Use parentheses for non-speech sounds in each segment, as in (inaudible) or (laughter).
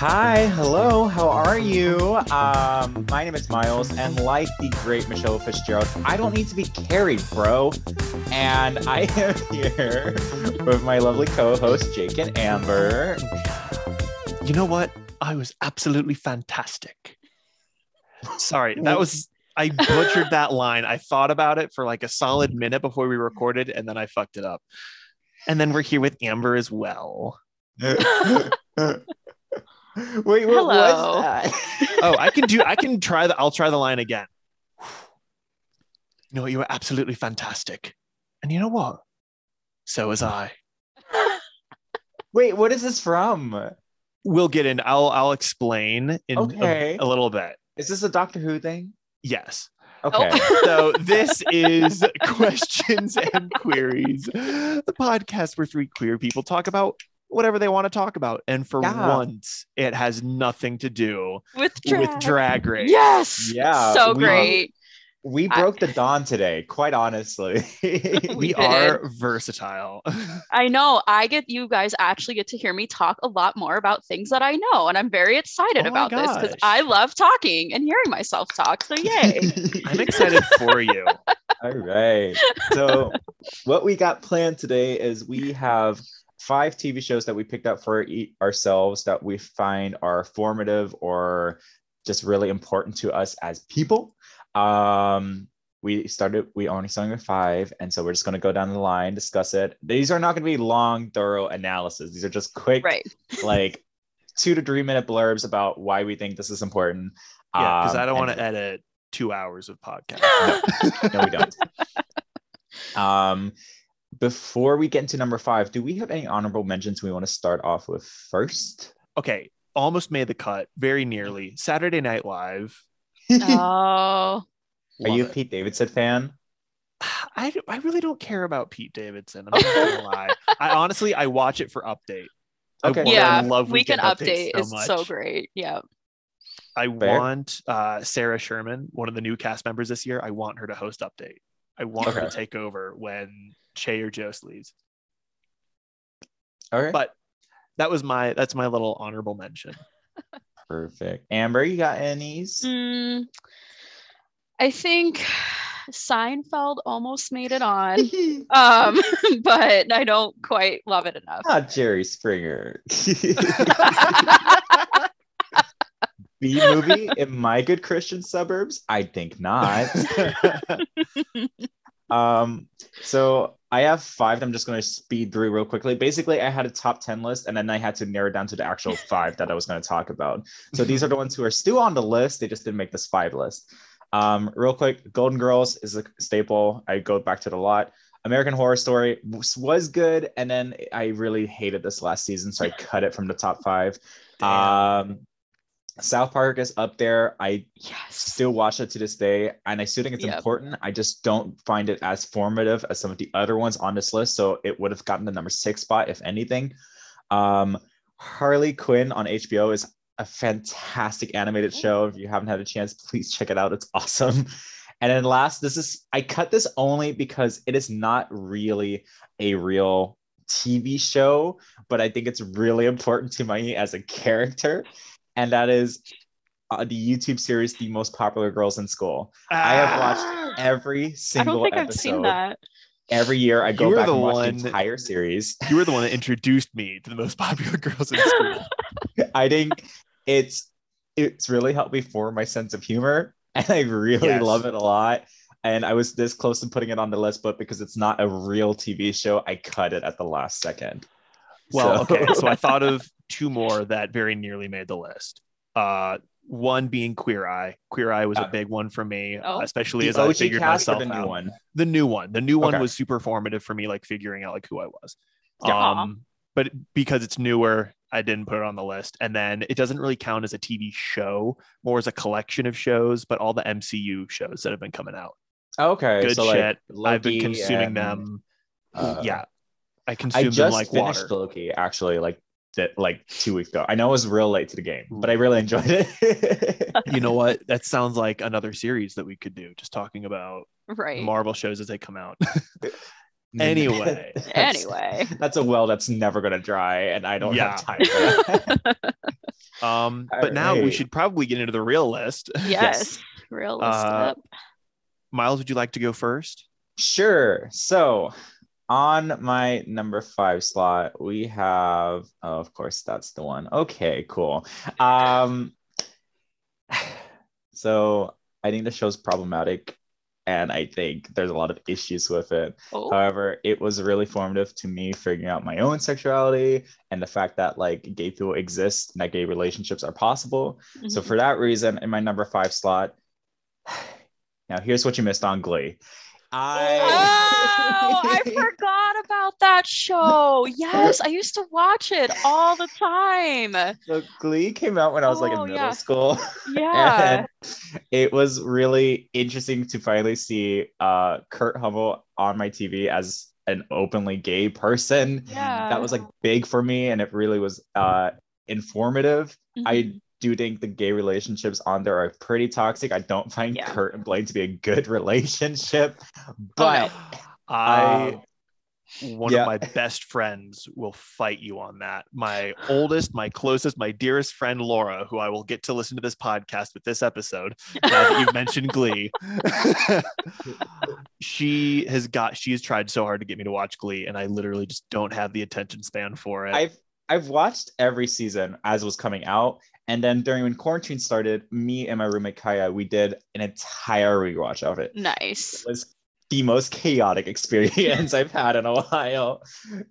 Hi, hello, how are you? Um, my name is Myles, and like the great Michelle Fitzgerald, I don't need to be carried, bro. And I (laughs) am here with my lovely co-host Jake and Amber. You know what? I was absolutely fantastic. Sorry, that was I butchered (laughs) that line. I thought about it for like a solid minute before we recorded, and then I fucked it up. And then we're here with Amber as well. (laughs) (laughs) Wait, what Hello. was that? (laughs) Oh, I can do I can (laughs) try the I'll try the line again. You know what? You were absolutely fantastic. And you know what? So was I. Wait, what is this from? We'll get in. I'll I'll explain in Okay. a, little bit. Is this a Doctor Who thing? Yes. Okay. So this is questions and queries, the podcast where three queer people talk about whatever they want to talk about, and for Yeah. once, it has nothing to do with drag. with drag race. Yes. Yeah, So we- great. We I- broke the dawn today, quite honestly. (laughs) We We are versatile. (laughs) I know. I get you guys actually get to hear me talk a lot more about things that I know, and I'm very excited Oh about this because. I love talking and hearing myself talk. So yay! (laughs) I'm excited for you. All right. So, what we got planned today is we have five TV shows that we picked up for ourselves that we find are formative or just really important to us as people. Um, we started, we only started with five, and so we're just going to go down the line, discuss it. These are not going to be long, thorough analysis. These are just quick, right. (laughs) like two to three minute blurbs about why we think this is important. Yeah, because Um, I don't want to edit two hours of podcast. (laughs) no, we don't. (laughs) um, before we get into number five, do we have any honorable mentions we want to start off with first? okay, almost made the cut, very nearly. Saturday Night Live. (laughs) Oh, Are Love you a it. Pete Davidson fan? (sighs) I, I really don't care about Pete Davidson. I'm not gonna (laughs) lie. I honestly I watch it for update. Okay. want- yeah. I love Weekend Weekend update Update is so so great. Yeah. I Fair. want uh, Sarah Sherman, one of the new cast members this year. I want her to host update. I want her to take over when Che or Jost leaves. All right. But that was my that's my little honorable mention. (laughs) Perfect. Amber, you got any's? Mm, I think Seinfeld almost made it on, (laughs) um, (laughs) but I don't quite love it enough. Not Jerry Springer. B movie in my good Christian suburbs? I think not. Um, so I have five. that I'm just going to speed through real quickly. Basically, I had a top 10 list and then I had to narrow down to the actual (laughs) five that I was going to talk about. So these are the ones who are still on the list. They just didn't make this five list. Um, real quick, Golden Girls is a staple. I go back to the lot. American Horror Story was, was good, and then I really hated this last season, so I (laughs) cut it from the top five. Um, South Park is up there. I Yes. still watch it to this day and i still think it's Yep. important. I just don't find it as formative as some of the other ones on this list so it would have gotten the number six spot if anything. Um harley quinn on hbo is a fantastic animated show. If you haven't had a chance please check it out. It's (laughs) awesome. And then last this is i cut this only because it is not really a real tv show but i think it's really important to me as a character and that is uh, the YouTube series "The Most Popular Girls in School." I have watched Ah! Every I single don't think episode. I've seen that. Every year, I go You were back the and watch one- the entire series. You were the one that introduced me to the most popular girls in school. (laughs) I think it's it's really helped me form my sense of humor, and I really Yes. love it a lot. And I was this close to putting it on the list, but because it's not a real TV show, I cut it at the last second. Well, So- okay. So I thought of two more that very nearly made the list. Uh, one being Queer Eye. Queer Eye was a Uh, big one for me, Oh. especially the as I figured myself the new out. one. The new one. The new one Okay. was super formative for me, like figuring out like who I was. Yeah. Um, but because it's newer, I didn't put it on the list. And then it doesn't really count as a TV show, more as a collection of shows, but all the MCU shows that have been coming out. Okay, Good so like shit. I've been consuming and, them. uh, yeah. I I consume them like finished water. Loki actually, like that, like two weeks ago. I know it was real late to the game, but I really enjoyed it. you know what? That sounds like another series that we could do, just talking about Right. Marvel shows as they come out. (laughs) (laughs) Anyway. That's- (laughs) Anyway. that's a well that's never gonna dry, and I don't Yeah. have time for that. Um, but now we should probably get into the real list. Yes. Real list Uh, up. Myles, would you like to go first? Sure. So on my number five slot, we have, oh, of course, that's the one. Okay, cool. Um, (sighs) so I think the show's problematic, and I think there's a lot of issues with it. Oh, However, it was really formative to me figuring out my own sexuality and the fact that like gay people exist and that gay relationships are possible. So mhm. for that reason, in my number five slot, (sighs) now here's what you missed on Glee. I Oh, I (laughs) forgot about that show. Yes, I used to watch it all the time. so Glee came out when I was like in Oh, middle yeah. school. Yeah. (laughs) and it was really interesting to finally see uh Kurt Hummel on my TV as an openly gay person. Yeah. That was like big for me and it really was uh informative. I Mhm. do think the gay relationships on there are pretty toxic. I don't find Yeah. Kurt and Blaine to be a good (laughs) relationship, but I um, one yeah. of my best friends will fight you on that. My oldest, my closest, my dearest friend Laura, who I will get to listen to this podcast with this episode now that you've mentioned (laughs) Glee. she has got she has tried so hard to get me to watch Glee, and I literally just don't have the attention span for it. I've I've watched every season as it was coming out, and then during when quarantine started, me and my roommate Kaya, we did an entire rewatch of it. nice. It was the most chaotic experience I've had in a while.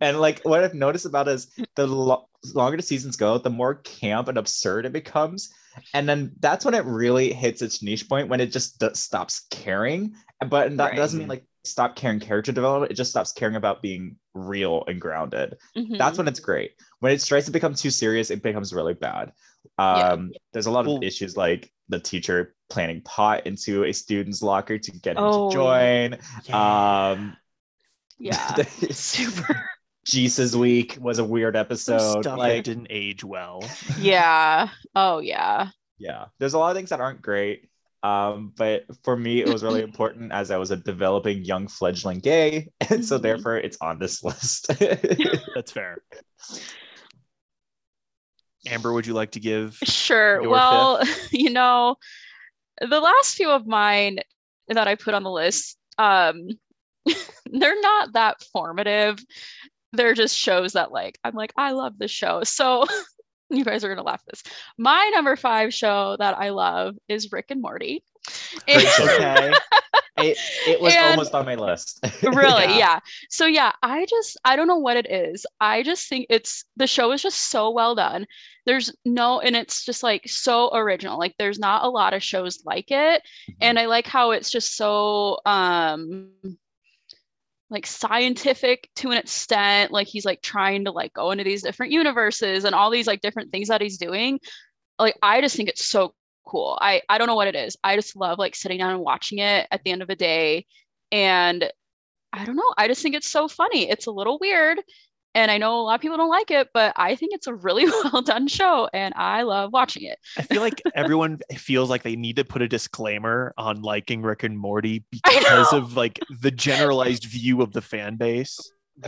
And like what I've noticed about it is the lo- longer the seasons go, the more camp and absurd it becomes. And then that's when it really hits its niche point when it just d- stops caring. But that Right. doesn't mean like stop caring character development. It just stops caring about being real and grounded. Mhm. That's when it's great. When it tries to become too serious, it becomes really bad. Yeah. Um, There's a lot of Well- issues like the teacher planting pot into a student's locker to get him Oh, to join. Um, yeah. the- (laughs) Super. Jesus Week was a weird Some episode. stuff that Like, didn't age well. Yeah. Oh yeah. yeah, there's a lot of things that aren't great. Um, but for me, it was really (laughs) important as I was a developing young fledgling gay, and so Mhm. therefore it's on this list. (laughs) That's fair. Amber, would you like to give? Sure. Well, (laughs) you know, the last few of mine that I put on the list, um, (laughs) they're not that formative. They're just shows that like I'm like, I love this show. So (laughs) you guys are gonna laugh at this. My number five show that I love is Rick and Morty. And- Okay. It, it was And- almost on my list. (laughs) really? Yeah. yeah. so yeah i just i don't know what it is. I just think it's the show is just so well done. There's no and it's just like so original. Like there's not a lot of shows like it. And i like how it's just so um like scientific to an extent. Like he's like trying to like go into these different universes and all these like different things that he's doing. Like i just think it's so cool i i don't know what it is i just love like sitting down and watching it at the end of the day and I don't know. I just think it's so funny. It's a little weird. And I know a lot of people don't like it, but I think it's a really (laughs) well done show and I love watching it. I feel like everyone (laughs) feels like they need to put a disclaimer on liking Rick and Morty (laughs) because of like the generalized view of the fan base.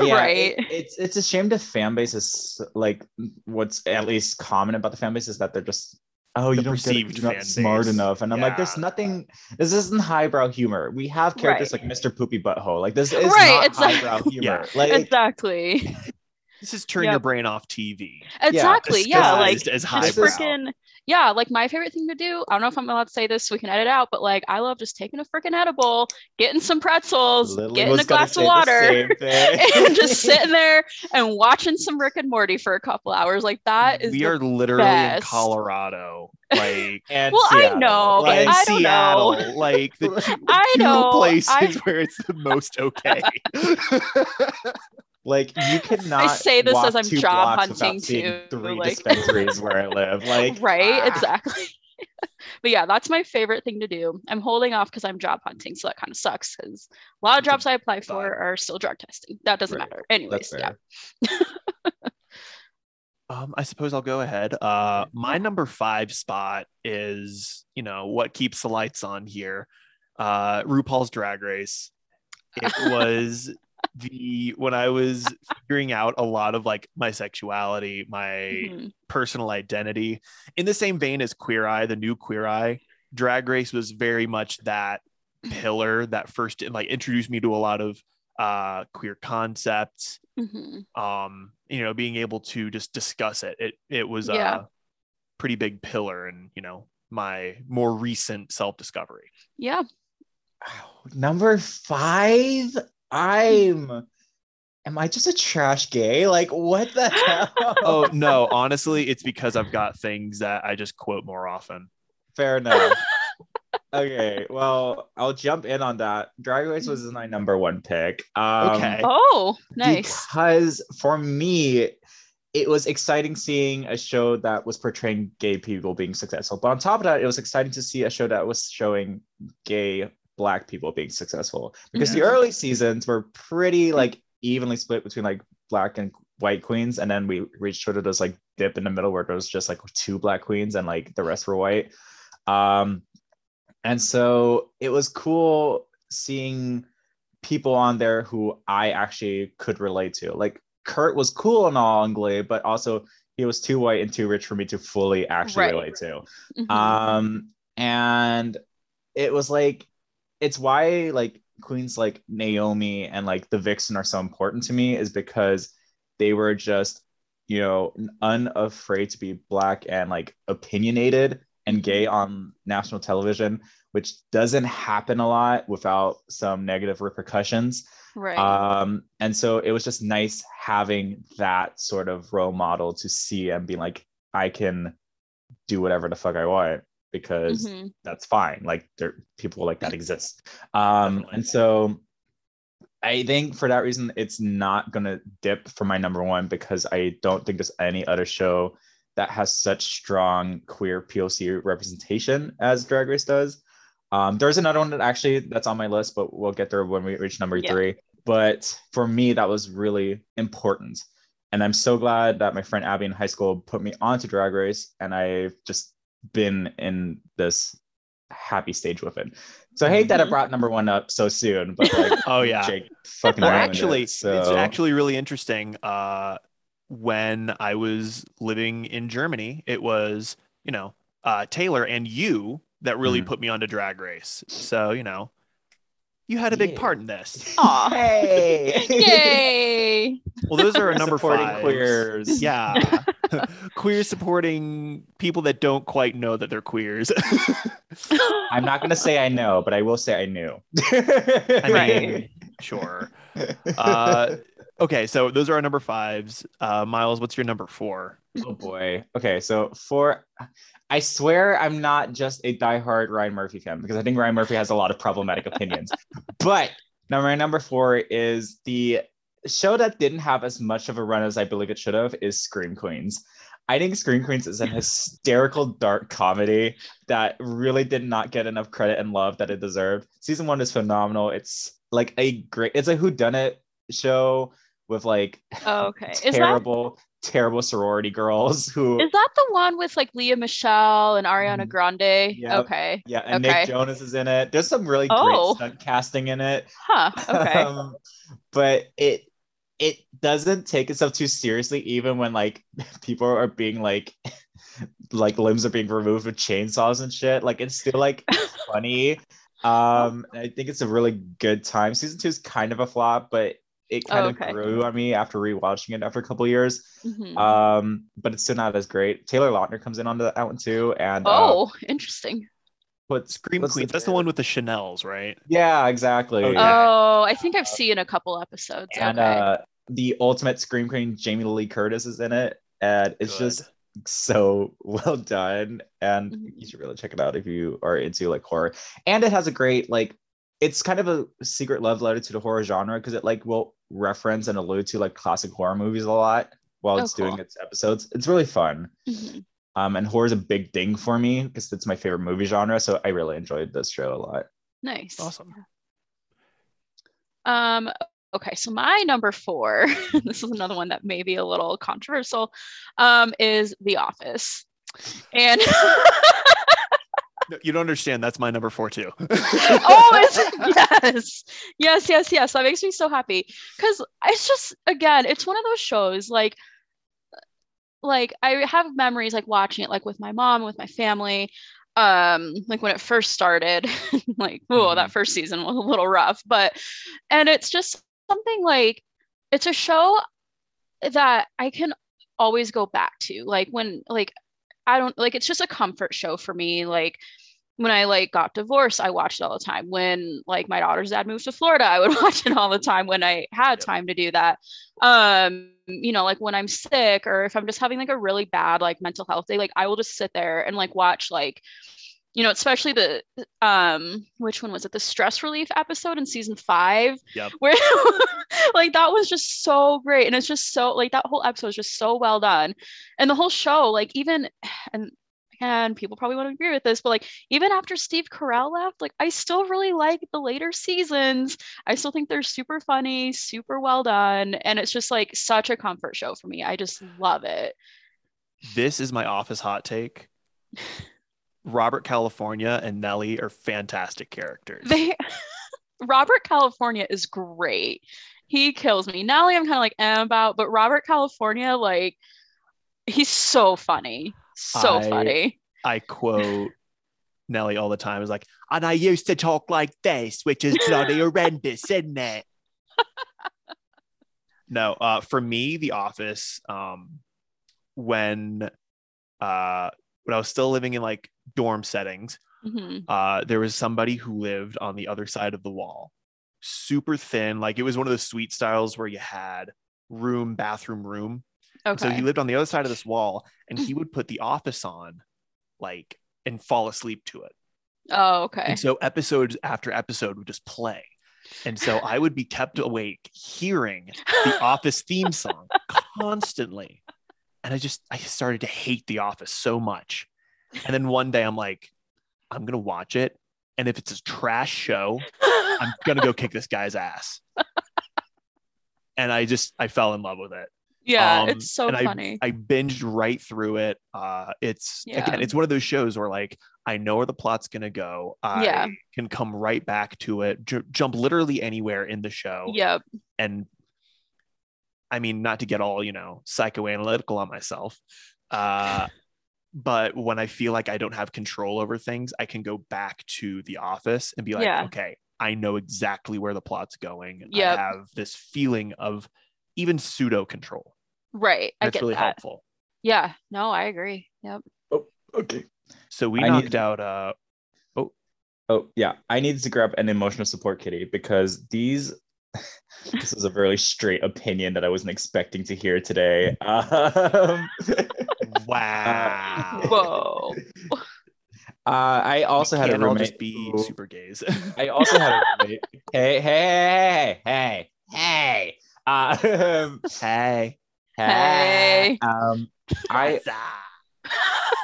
Yeah, Right. it- it's it's a shame the fan base is like what's at least common about the fan base is that they're just oh you don't get it, perceived you're not fan smart base. enough and I'm like there's nothing this isn't highbrow humor we have characters like Mr. Poopy Butthole like this is Right, not exactly. highbrow (laughs) humor Yeah. like exactly. This is turn Yep. your brain off TV. Exactly. Yeah. Like Disguised as this highbrow. freaking yeah, like my favorite thing to do. I don't know if I'm allowed to say this, so we can edit out, but like I love just taking a freaking edible, getting some pretzels, Literally getting a glass of water, (laughs) and just (laughs) sitting there and watching some Rick and Morty for a couple hours. Like that is we are literally best. in Colorado. Like (laughs) and Well, I know, like, and I don't know. Seattle, like the two, I two know, places I- where it's the most okay. Like you (laughs) cannot. I say this as I'm job hunting, too, three like- dispensaries where I live like (laughs) right ah. exactly (laughs) but yeah that's my favorite thing to do i'm holding off because i'm job hunting so that kind of sucks because a lot of jobs i apply for are still drug testing that doesn't Right. matter anyways yeah. Um, I suppose I'll go ahead. Uh, my number five spot is, you know, what keeps the lights on here. Uh, RuPaul's Drag Race. It was the when I was (laughs) figuring out a lot of like my sexuality, my Mhm. personal identity, in the same vein as Queer Eye, the new Queer Eye, Drag Race was very much that pillar that first like introduced me to a lot of uh queer concepts Mhm. um you know being able to just discuss it it it was Yeah. a pretty big pillar and you know my more recent self-discovery Yeah. Number five, I'm. Am I just a trash gay? Like, what the hell? oh no honestly it's because i've got things that i just quote more often fair enough. okay, well, I'll jump in on that. Drag Race was my number one pick. Um, Okay. Oh, nice. Because for me, it was exciting seeing a show that was portraying gay people being successful. But on top of that, it was exciting to see a show that was showing gay black people being successful. Because the early seasons were pretty like evenly split between like black and white queens. And then we reached sort of this like dip in the middle where there was just like two black queens and like the rest were white. Um, and so it was cool seeing people on there who I actually could relate to. Like Kurt was cool and all in Glee, but also he was too white and too rich for me to fully actually Right. relate to. Mhm. Um, and it was like, it's why like queens like Naomi and like the Vixen are so important to me is because they were just, you know, unafraid to be black and like opinionated and gay on national television, which doesn't happen a lot without some negative repercussions. right. Um, and so it was just nice having that sort of role model to see and be like, I can do whatever the fuck I want because Mhm. that's fine. Like there people like that exist. Um, Definitely. and so I think for that reason, it's not gonna dip for my number one because I don't think there's any other show that has such strong queer POC representation as Drag Race does. Um, there's another one that actually that's on my list, but we'll get there when we reach number Yeah. three. But for me, that was really important. And I'm so glad that my friend Abby in high school put me onto Drag Race, and I've just been in this happy stage with it. So I hate that I brought number one up so soon, but like, (laughs) oh yeah Jake fucking well actually it, so. it's actually really interesting uh when i was living in germany it was you know uh taylor and you that really Mhm. put me onto drag race so you know you had a big Yeah. part in this Aw. Hey! Yay. well those are our number Supporting five queers. (laughs) yeah (laughs) queer supporting people that don't quite know that they're queers (laughs) I'm not gonna say I know, but I will say I knew. I mean, Right. sure uh okay so those are our number fives uh Myles what's your number four oh boy. Okay, so for I swear I'm not just a diehard Ryan Murphy fan because I think Ryan Murphy has a lot of problematic opinions. (laughs) But number number four is the show that didn't have as much of a run as I believe it should have is Scream Queens. I think Scream Queens is an (laughs) hysterical dark comedy that really did not get enough credit and love that it deserved. Season one is phenomenal. It's like a great, it's a whodunit show with like Oh, okay. Is that terrible, terrible sorority girls who is that the one with like Lea Michele and Ariana Mhm. Grande? Yep. Okay. yeah, and okay. Nick Jonas is in it. There's some really Oh. great stunt casting in it. Huh. Okay. (laughs) Um, but it it doesn't take itself too seriously, even when like (laughs) people are being like (laughs) like limbs are being removed with chainsaws and shit. Like it's still like funny. Um, I think it's a really good time. Season two is kind of a flop, but it kind Oh, of grew on me after rewatching it after a couple years. Mhm. Um, but it's still not as great. Taylor Lautner comes in on that one too, and uh, oh, interesting. But Scream what's Queens. That's the one with the Chanels, right? Yeah, exactly. Okay. Oh, I think I've seen a couple episodes. and okay. uh the ultimate scream queen jamie lee curtis is in it and it's Good. just so (laughs) well done and Mhm. you should really check it out if you are into like horror and it has a great like it's kind of a secret love letter to the horror genre because it like will reference and allude to like classic horror movies a lot while Oh, it's doing its episodes it's really fun Mhm. um and horror is a big thing for me because it's my favorite movie genre so i really enjoyed this show a lot Nice. Awesome. Um, okay, so my number four, (laughs) this is another one that may be a little controversial, um, is The Office. And (laughs) No, you don't understand. That's my number four too. (laughs) oh, (laughs) yes, yes, yes, yes. That makes me so happy because it's just again, it's one of those shows like, like I have memories like watching it like with my mom, with my family, um, like when it first started. (laughs) like, oh, that first season was a little rough, but and it's just something like it's a show that I can always go back to. Like when like I don't like it's just a comfort show for me. Like when I like got divorced, I watched it all the time. When like my daughter's dad moved to Florida, I would (laughs) watch it all the time when I had time to do that. Um, you know, like when I'm sick or if I'm just having like a really bad like mental health day, like I will just sit there and like watch like you know, especially the um which one was it? The stress relief episode in season 5 Yep. where (laughs) like that was just so great and it's just so like that whole episode is just so well done. And the whole show like even (sighs) and and people probably won't agree with this, but like even after Steve Carell left, like I still really like the later seasons. I still think they're super funny, super well done, and it's just like such a comfort show for me. I just love it. this is my office hot take. (laughs) Robert California and Nellie are fantastic characters. They (laughs) Robert California is great. He kills me. Nellie, I'm kind of like eh about, but Robert California, like he's so funny. So I- funny. I quote Nellie all the time. Is like, and I used to talk like this, which is bloody (laughs) horrendous, isn't it? no, uh, for me, The Office, um, when uh, when I was still living in like dorm settings, Mhm. uh, there was somebody who lived on the other side of the wall, super thin. Like it was one of those suite styles where you had room, bathroom, room. Okay. So he lived on the other side of this wall, and he (laughs) would put The Office on, like, and fall asleep to it. oh, okay. And so episodes after episode would just play. And so I would be kept awake hearing the (laughs) Office theme song constantly. And I just I started to hate The Office so much. And then one day I'm like, I'm gonna watch it. And if it's a trash show, I'm gonna go kick this guy's ass. (laughs) And I just I fell in love with it. Yeah, um, it's so and I- funny. I binged right through it. Uh, it's Yeah. again, it's one of those shows where like I know where the plot's gonna go. I Yeah. can come right back to it, ju- jump literally anywhere in the show, yep. and I mean, not to get all you know psychoanalytical on myself, uh, but when I feel like I don't have control over things, I can go back to the office and be like, Yeah. okay, I know exactly where the plot's going. Yep. I have this feeling of even pseudo control. Right. I That's get really that. helpful. Yeah. No, I agree. Yep. Oh, Okay. So we I knocked need- out uh Oh Oh yeah, I needed to grab an emotional support kitty because these. (laughs) this is a very straight opinion that I wasn't expecting to hear today. Um, (laughs) wow. (laughs) Whoa. uh, I also had a Can't all roommate. just be super gays. I also had a roommate. hey, hey, hey, hey, hey. (laughs) Uh, hey. Hey. Um, I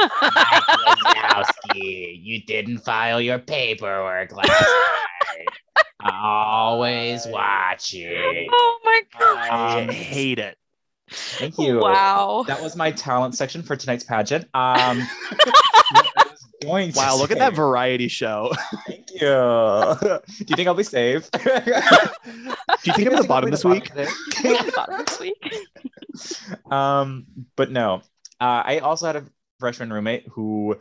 Wazowski, you didn't file your paperwork last night. I always watch it. oh my god. I Um, hate it. thank you. Wow. That was my talent section for tonight's pageant. Um, what I was going to Wow, look at that variety show. (laughs) Thank you. Do you think I'll be safe? Do (laughs) Do you think I'm at the (laughs) bottom this week? Bottom this week. um, but no. Uh, I also had a freshman roommate who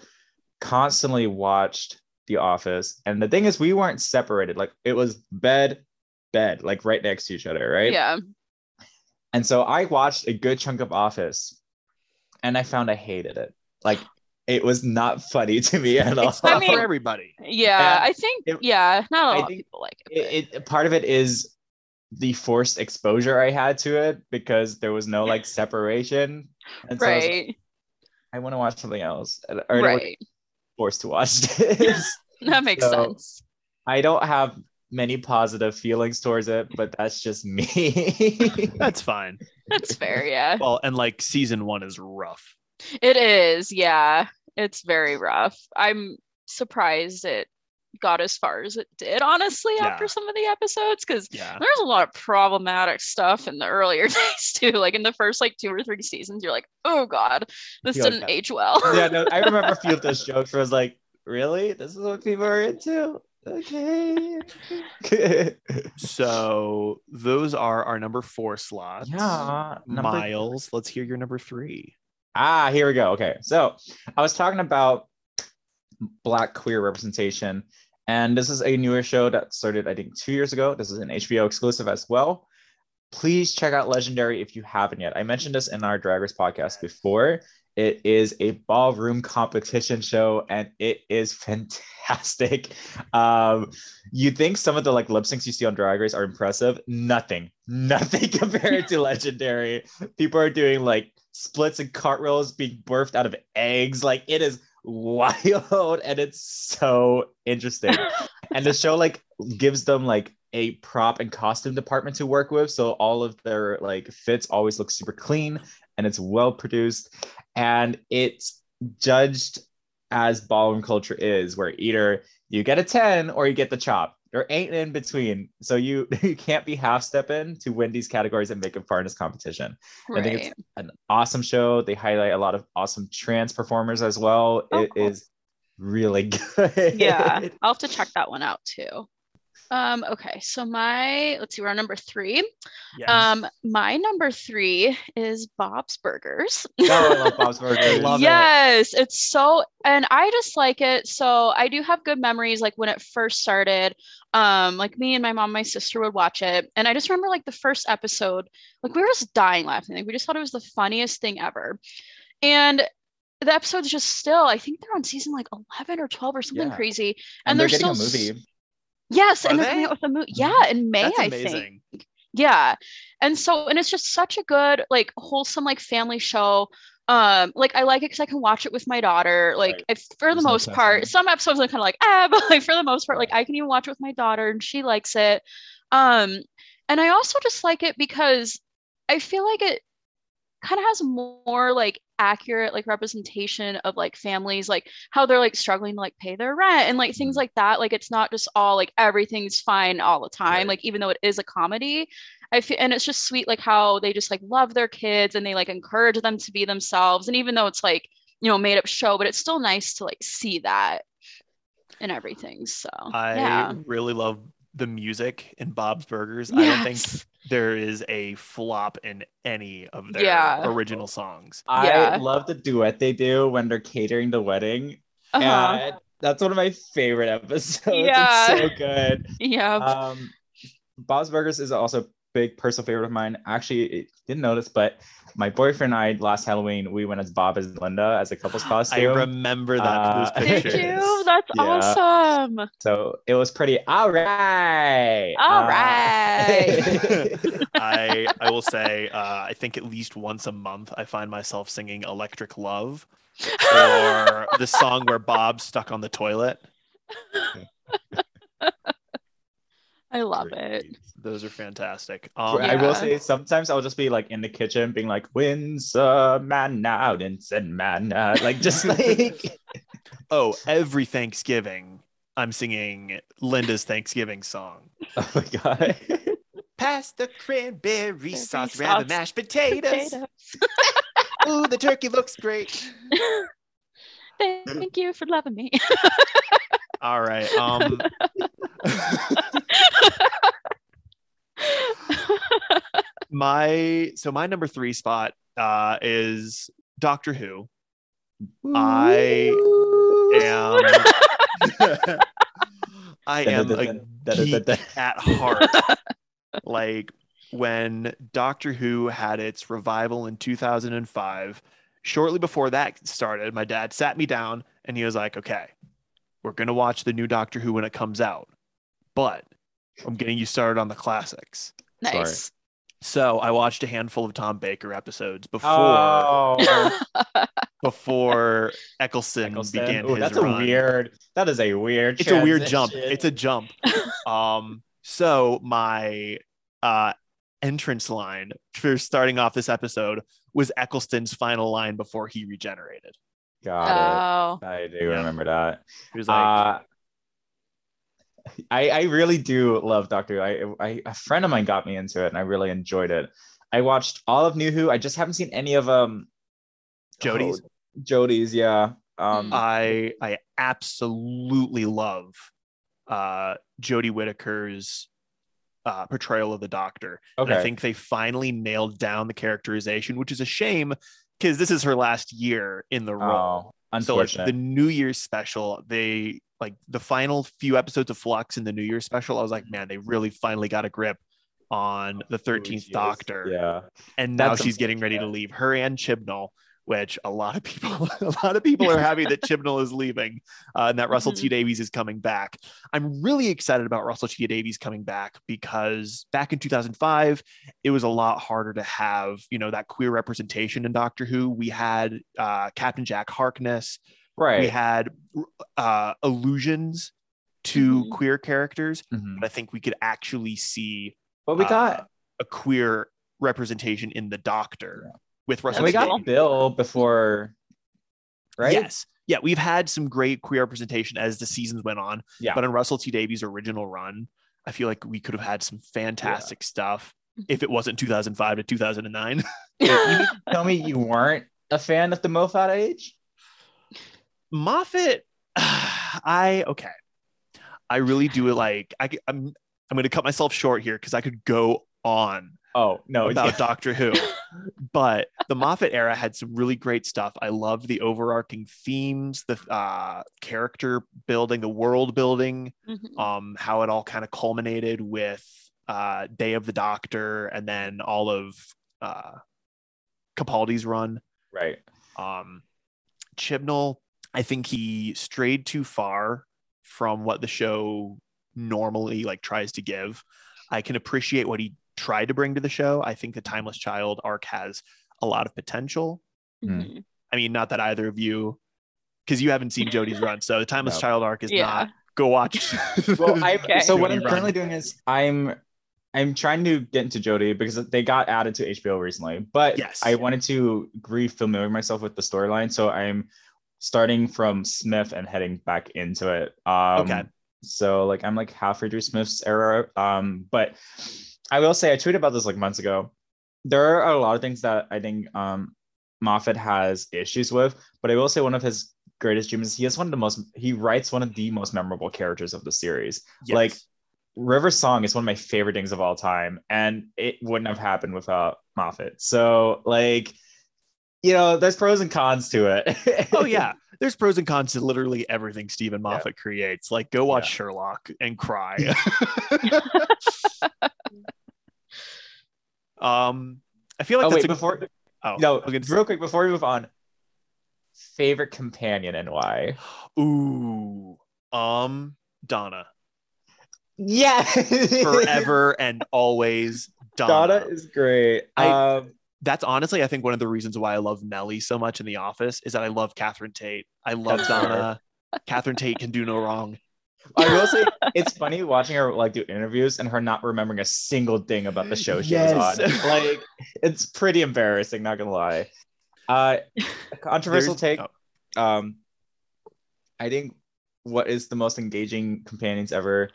constantly watched The Office, and the thing is, we weren't separated. Like it was bed, bed, like right next to each other, right? Yeah. And so I watched a good chunk of Office, and I found I hated it. Like it was not funny to me at all. It's not I mean- for everybody. Yeah. And I think, it- yeah, not a I lot of people like it. it, it part of it is the forced exposure I had to it because there was no like separation. And so I, like, right. I want to watch something else. Or I Right. forced to watch this. (laughs) That makes So- sense. I don't have many positive feelings towards it, but that's just me. (laughs) That's fine. That's fair. Yeah. Well, and like season one is rough. It is. Yeah. It's very rough. I'm surprised it got as far as it did, honestly, Yeah. after some of the episodes, because Yeah. there's a lot of problematic stuff in the earlier (laughs) days too. Like in the first like two or three seasons, you're like, oh god, this didn't that. age well. yeah, no, I (laughs) remember a few of those jokes where I was like, really? This is what people are into. Okay. (laughs) So those are our number four slots. yeah. number- Myles, let's hear your number three. Ah, here we go. Okay. So I was talking about black queer representation, and this is a newer show that started, I think, two years ago. This is an HBO exclusive as well. Please check out Legendary if you haven't yet. I mentioned this in our Drag Race podcast before. It is a ballroom competition show, and it is (laughs) fantastic. Um, you think some of the like lip syncs you see on Drag Race are impressive? Nothing, (laughs) nothing compared to (laughs) Legendary. People are doing like splits and cartwheels being birthed out of eggs. Like it is wild and it's so interesting. (laughs) and the show like gives them like a prop and costume department to work with. So all of their like fits always look super clean and it's well produced. And it's judged as ballroom culture is, where either you get a 10 or you get the chop. There ain't in between. So you (laughs) you can't be half stepping to win these categories and make a far in this competition. I think it's an awesome show. They highlight a lot of awesome trans performers as well. Oh, It is cool. really (laughs) good. yeah i'll have to check that one out too um okay so my let's see we're on number three Yes. um my number three is bob's burgers (laughs) Oh, I love Bob's Burgers. Love it. yes it's so and i just like it so i do have good memories like when it first started um like me and my mom my sister would watch it and i just remember like the first episode like we were just dying laughing like we just thought it was the funniest thing ever and the episode's just still i think they're on season like 11 or 12 or something Yeah. crazy And, and they're they're getting a still movie. Yes, Are and they're they? coming out with a movie. Yeah, in May, I think. Yeah. And so, and it's just such a good, like, wholesome, like, family show. Um, like I like it because I can watch it with my daughter. Like, Right. for the no most part, some episodes I'm kind of like, ah, (laughs) but like for the most part, like I can even watch it with my daughter and she likes it. Um, and I also just like it because I feel like it kind of has more like accurate like representation of like families like how they're like struggling to like pay their rent and like things Mhm. like that like it's not just all like everything's fine all the time Right. like even though it is a comedy i feel and it's just sweet like how they just like love their kids and they like encourage them to be themselves and even though it's like you know made up show but it's still nice to like see that and everything so I yeah really love the music in Bob's Burgers. I don't think Yes. There is a flop in any of their Yeah. original songs. I Yeah. love the duet they do when they're catering the wedding. uh-huh. And that's one of my favorite episodes. Yeah. It's so good. yeah Um, Bob's Burgers is also a big personal favorite of mine. Actually, didn't notice, but my boyfriend and I last Halloween we went as Bob and Linda as a couple's costume. (gasps) I costume. remember that Uh, those did you that's Yeah. awesome so it was pretty all right. All Uh, right. (laughs) I I will say uh, I think at least once a month I find myself singing Electric Love or the song where Bob's stuck on the toilet. (laughs) i love it Those are fantastic. For- Um, I will say sometimes I'll just be like in the kitchen being like, "When's a man out and said man out?" Like just (laughs) like Oh, every Thanksgiving I'm singing Linda's Thanksgiving song. (laughs) oh my god. Pass the cranberry Cranberry sauce around the mashed potatoes. Potatoes. Ooh, the turkey looks great. (laughs) Thank you for loving me. All right. Um (laughs) my so my number 3 spot uh is Doctor Who. I am I am a geek at heart. like when Doctor Who had its revival in 2005, shortly before that started, my dad sat me down and he was like, "Okay, we're going to watch the new Doctor Who when it comes out. But I'm getting you started on the classics." nice. So, I watched a handful of Tom Baker episodes before Oh, before (laughs) Eccleston, Eccleston. began Ooh, his that's run. a weird. That is a weird. it's a weird jump it's a jump (laughs) um so my uh entrance line for starting off this episode was eccleston's final line before he regenerated Got oh, it. I do Yeah. remember that. he was like Uh, I I really do love Doctor Who. I, I a friend of mine got me into it, and I really enjoyed it. I watched all of New Who. I just haven't seen any of um Jodie's. oh, Jodie's, yeah. Um, Mm. I I absolutely love uh Jodie Whittaker's uh portrayal of the doctor. Okay. And. I think they finally nailed down the characterization, which is a shame because this is her last year in the role. So like the New Year's special, they like the final few episodes of Flux in the New Year's special. I was like, man, they really finally got a grip on the Thirteenth she. Doctor, Yeah. and now That's she's getting ready to leave. Her and Chibnall, which a lot of people, (laughs) a lot of people are happy that (laughs) Chibnall is leaving, uh, and that Russell T Mhm. Davies is coming back. I'm really excited about Russell T Davies coming back because back in 2005, it was a lot harder to have you know that queer representation in Doctor Who. We had uh, Captain Jack Harkness Right. we had uh, allusions to Mhm. queer characters Mhm. but i think we could actually see But we uh, got a queer representation in the doctor Yeah. With Russell. and we got. Bill before, right? yes yeah we've had some great queer representation as the seasons went on Yeah. but in russell t davies original run i feel like we could have had some fantastic stuff if it wasn't 2005 to 2009 (laughs) Wait, you mean to tell me you weren't a fan of the Moffat age? Moffat, (sighs) I okay. I really do like I, I'm. I'm going to cut myself short here because I could go on Oh no, about (laughs) yeah. Doctor Who, but the Moffat era had some really great stuff. I loved the overarching themes, the uh, character building, the world building, Mhm. um, how it all kind of culminated with uh, Day of the Doctor, and then all of uh, Capaldi's run. right. Um, Chibnall, I think he strayed too far from what the show normally like tries to give. I can appreciate what he tried to bring to the show. I think the Timeless Child arc has a lot of potential. Hmm. Mhm. I mean, not that either of you, because you haven't seen Jodie's run, so the Timeless No. Child arc is Yeah. not. Go watch. (laughs) Well, I Okay. (laughs) so what I'm run. currently doing is I'm I'm trying to get into Jodie because they got added to HBO recently, but Yes. I wanted to re-familiar myself with the storyline, so I'm starting from Smith and heading back into it. Um, Okay. So like I'm like halfway through Smith's era, um, but I will say I tweeted about this like months ago. There are a lot of things that I think um, Moffat has issues with, but I will say one of his greatest dreams is he has one of the most he writes one of the most memorable characters of the series. Yes. Like River Song is one of my favorite things of all time, and it wouldn't have happened without Moffat. So, like, you know, there's pros and cons to it. oh (laughs) yeah, there's pros and cons to literally everything Steven Moffat creates. Like, go watch Yeah. Sherlock and cry. (laughs) um, I feel like oh that's wait, a, before oh, no, gonna say- real quick before we move on, favorite companion and why? ooh, um, Donna, Yeah, (laughs) forever and always Donna. Donna is great. I- um, That's honestly, I think, one of the reasons why I love Nellie so much in The Office is that I love Catherine Tate. I love. Donna. Catherine Tate can do no wrong. I will say it's funny watching her like do interviews and her not remembering a single thing about the show she Yes. was on. (laughs) Like it's pretty embarrassing, not gonna lie. Uh (laughs) controversial There's- take. oh, Um I think what is the most engaging companions ever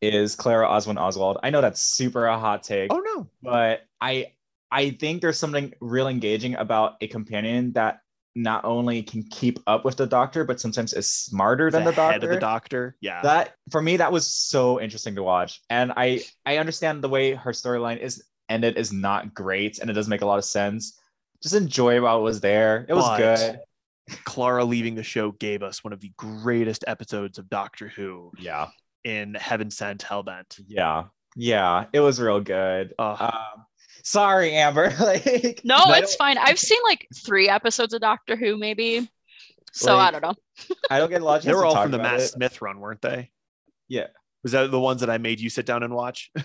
is Clara Oswald Oswald. I know that's super a hot take, oh no, but I I think there's something real engaging about a companion that not only can keep up with the doctor, but sometimes is smarter than the, head doctor of the doctor. Yeah, that for me that was so interesting to watch. And i i understand the way her storyline is ended is not great and it doesn't make a lot of sense. Just enjoy while it was there. It was But- good. Clara leaving the show gave us one of the greatest episodes of Doctor Who yeah. in Heaven Sent Hellbent. yeah. Yeah. It was real good. Uh, um sorry amber (laughs) like No, it's fine. I've seen like three episodes of Doctor Who, maybe. So Like, I don't know. i don't get a lot of they were all from the about Matt it. Smith run, weren't they? Yeah. Was that the ones that I made you sit down and watch? (laughs)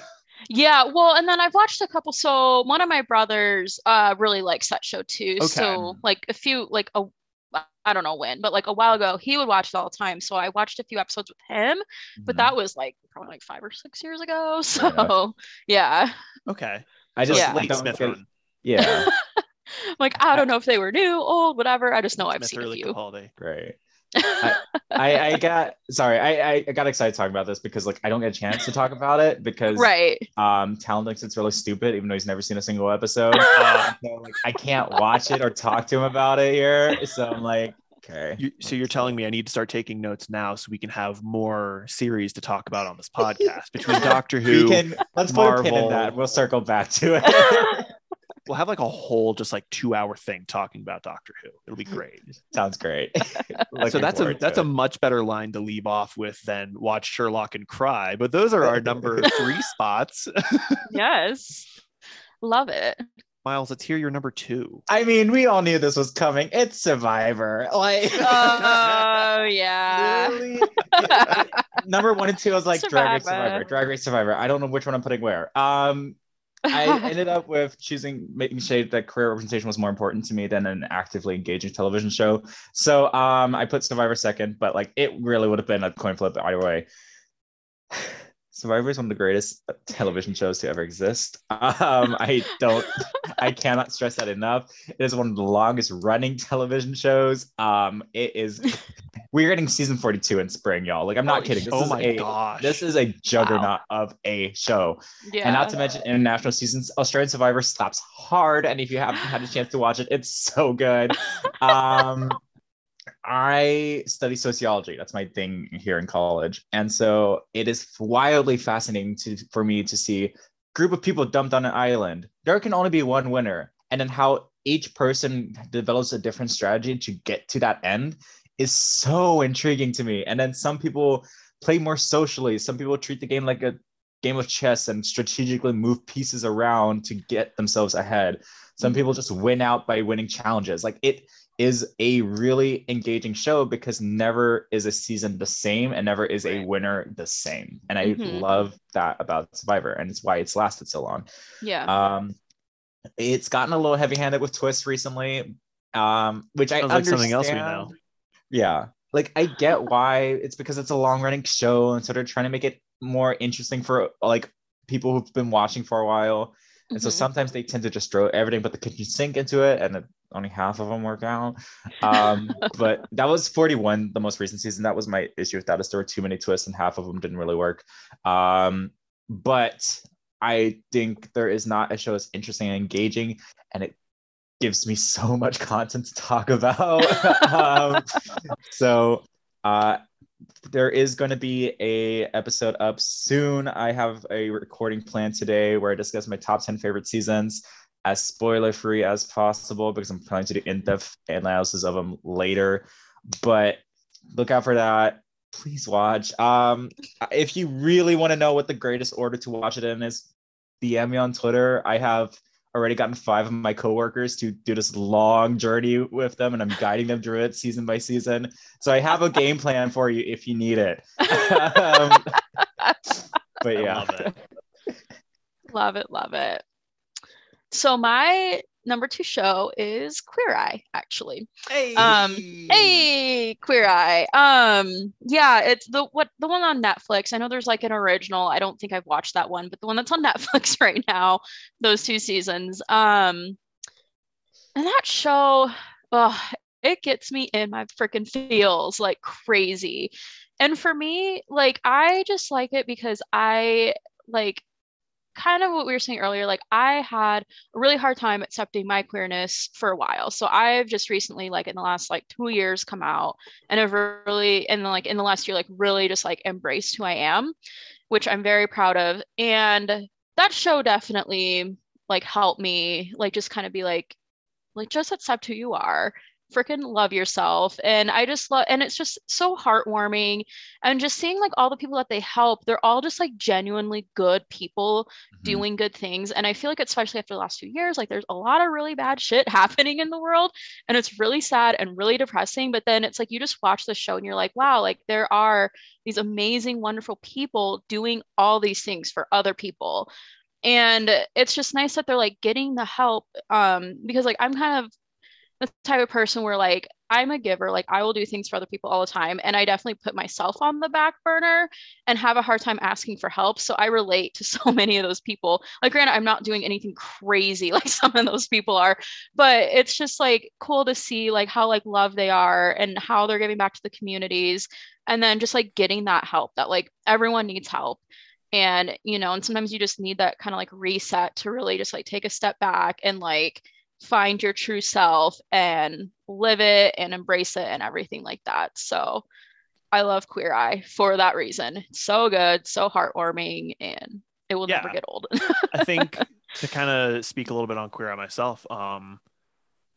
Yeah, well, and then I've watched a couple. So one of my brothers uh really likes that show too. Okay. So like a few like a I don't know when, but like a while ago, he would watch it all the time. So I watched a few episodes with him, but Mhm. that was like probably like five or six years ago. Fair enough. So yeah, Okay, i just Yeah. late don't Smith run. yeah (laughs) like I don't know if they were new, old, whatever. I just know I've Smith seen a early few. Capaldi. great (laughs) I, I got sorry I, I I got excited talking about this because like I don't get a chance to talk about it because right. um Talon thinks it's really stupid even though he's never seen a single episode. Uh, (laughs) so like I can't watch it or talk to him about it here. So I'm like Okay. You, so you're telling me I need to start taking notes now so we can have more series to talk about on this podcast between (laughs) Doctor Who. we can let's put a pin in Marvel. that. We'll circle back to it. (laughs) We'll have like a whole just like two hour thing talking about Doctor Who. It'll be great. Sounds great. (laughs) so that's a forward to that's a much better line to leave off with than watch Sherlock and cry. But those are our number three spots. Yes. Love it. Myles, let's hear your number two. I mean, we all knew this was coming. It's Survivor. Like (laughs) Oh (laughs) yeah. (laughs) number one and two, I was like Drag Race Survivor. Survivor, Drag Race Survivor. I don't know which one I'm putting where. Um, I ended up with choosing making sure that career representation was more important to me than an actively engaging television show. So um, I put Survivor second, but like it really would have been a coin flip either way. Survivor is one of the greatest television shows to ever exist. Um, I don't, I cannot stress that enough. It is one of the longest running television shows. Um, it is. We're getting season forty-two in spring, y'all. Like I'm not Holy kidding. This oh my a, gosh. This is a juggernaut of a show. yeah. And not to mention international seasons, Australian Survivor slaps hard. And if you haven't had a chance to watch it, it's so good. (laughs) Um, I study sociology. That's my thing here in college. And so it is wildly fascinating to for me to see group of people dumped on an island. There can only be one winner. And then how each person develops a different strategy to get to that end is so intriguing to me. And then some people play more socially. Some people treat the game like a game of chess and strategically move pieces around to get themselves ahead. Some mm-hmm. people just win out by winning challenges. Like it is a really engaging show because never is a season the same and never is a winner the same. And I Mhm. love that about Survivor and it's why it's lasted so long. yeah. Um it's gotten a little heavy-handed with twists recently. Um, which I Sounds like understand. something else we know. Yeah. Like I get (laughs) why it's because it's a long running show and so they're trying to make it more interesting for like people who've been watching for a while. And so Mhm. sometimes they tend to just throw everything but the kitchen sink into it and only half of them work out. Um, (laughs) but that was 41, the most recent season. That was my issue with that is there were too many twists and half of them didn't really work. Um, but I think there is not a show as interesting and engaging and it gives me so much (laughs) content to talk about. (laughs) um, so uh, there is going to be a episode up soon. I have a recording plan today where I discuss my top 10 favorite seasons as spoiler free as possible because I'm planning to do in-depth analysis of them later. But look out for that. Please watch. Um, if you really want to know what the greatest order to watch it in is, DM me on Twitter. I have already gotten five of my coworkers to do this long journey with them, and I'm guiding them through it season by season. So I have a game plan for you if you need it. (laughs) um, but yeah, love it. Love it, love it. So my number two show is Queer Eye, actually. Hey. Um, Hey, Queer Eye. Um, yeah, it's the what the one on Netflix. I know there's like an original. I don't think I've watched that one, but the one that's on (laughs) Netflix right now, those two seasons. Um, and that show, oh, it gets me in my freaking feels like crazy. And for me, like I just like it because I like kind of what we were saying earlier, like I had a really hard time accepting my queerness for a while. So I've just recently, like in the last like two years, come out and have really, and like in the last year, like really just like embraced who I am, which I'm very proud of. And that show definitely like helped me, like just kind of be like, like just accept who you are freaking love yourself and i just love and it's just so heartwarming and just seeing like all the people that they help they're all just like genuinely good people Mhm. doing good things and i feel like especially after the last few years like there's a lot of really bad shit (laughs) happening in the world and it's really sad and really depressing but then it's like you just watch the show and you're like wow like there are these amazing wonderful people doing all these things for other people and it's just nice that they're like getting the help um because like i'm kind of the type of person where like I'm a giver, like I will do things for other people all the time. And I definitely put myself on the back burner and have a hard time asking for help. So I relate to (laughs) so many of those people. Like, granted, I'm not doing anything crazy (laughs) like some of those people are, but it's just like cool to see like how like love they are and how they're giving back to the communities. And then just like getting that help that like everyone needs help. And, you know, and sometimes you just need that kind of like reset to really just like take a step back and like find your true self and live it and embrace it and everything like that. So I love Queer Eye for that reason. It's so good, so heartwarming, and it will never get old. I think (laughs) to kind of speak a little bit on Queer Eye myself, um,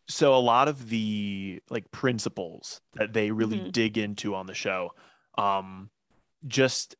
so a lot of the like principles that they really Mhm. dig into on the show, um, just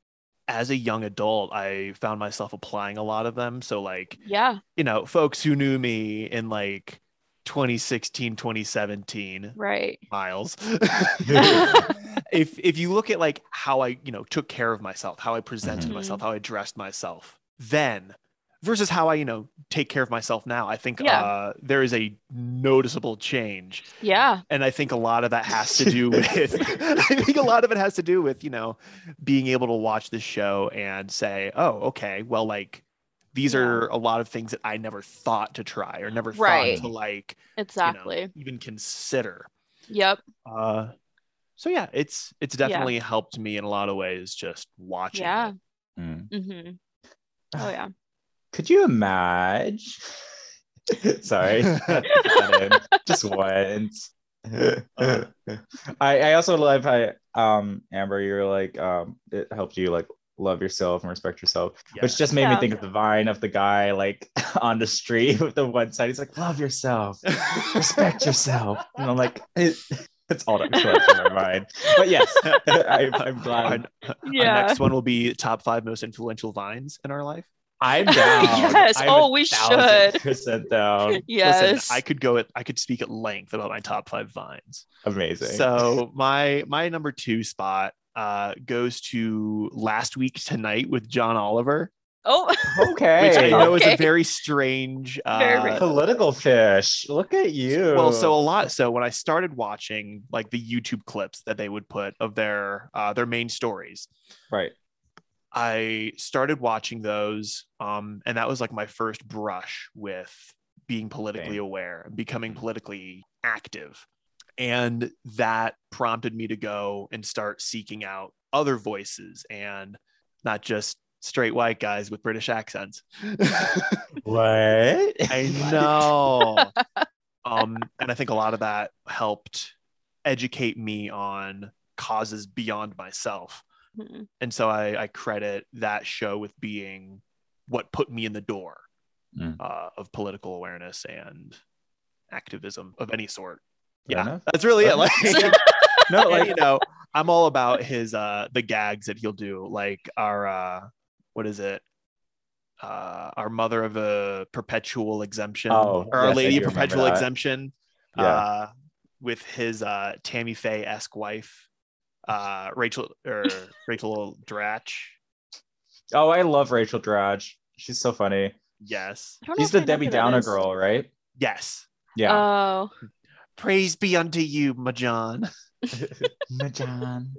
as a young adult, I found myself applying a lot of them. So like, yeah, you know, folks who knew me in like 2016, 2017, right. Myles. (laughs) (laughs) (laughs) if if you look at like how I, you know, took care of myself, how I presented Mhm. myself, how I dressed myself, then versus how I, you know, take care of myself now, I think Yeah. uh, there is a noticeable change, Yeah, and I think a lot of that has to (laughs) do with. (laughs) I think a lot of it has to do with you know being able to watch this show and say, oh, okay, well, like. These Yeah. are a lot of things that I never thought to try or never Right. thought to like you know, exactly. even consider. Yep. Uh, so yeah, it's it's Yeah. definitely helped me in a lot of ways just watching. Yeah. it. Mm. hmm Oh yeah. Could you imagine? (laughs) Sorry, had to put that in just once. I I also love how um Amber, you're like um it helped you like love yourself and respect yourself, Yeah. which just made me think of the vine of the guy like (laughs) on the street with the one side. He's like, love yourself, respect (laughs) yourself, and I'm like, it, it's all that comes to my mind. But yes, I, I'm Our, glad. our Yeah. next one will be top five most influential vines in our life. I'm (laughs) down. Yes. I'm Oh, we should. Percent down. (laughs) Yes. Listen, I could go at I could speak at length about my top five vines. Amazing. So my my number two spot uh goes to last week tonight with John Oliver, oh, okay. which I know is a very strange uh, Very. political fish. Look at you. Well, so a lot. So when I started watching like the YouTube clips that they would put of their uh, their main stories, right. I started watching those, um, and that was like my first brush with being politically Same. aware becoming politically active. And that prompted me to go and start seeking out other voices and not just straight white guys with British accents. (laughs) What? I (laughs) know. (laughs) um, and I think a lot of that helped educate me on causes beyond myself. Mhm. And so I, I credit that show with being what put me in the door Mm. uh, of political awareness and activism of any sort. Fair yeah, enough. that's really it. Like, (laughs) No, like you know, I'm all about his uh the gags that he'll do, like our uh what is it? Uh our mother of a perpetual exemption Oh, or our yes, I lady of perpetual exemption. Yeah. Uh with his uh Tammy Faye esque wife, uh Rachel or (laughs) Rachel Dratch. oh, I love Rachel Dratch. She's so funny. Yes. I don't know She's the Debbie Downer girl, right? Yes. Yeah. Oh, Praise be unto you, my John. Majan. (laughs)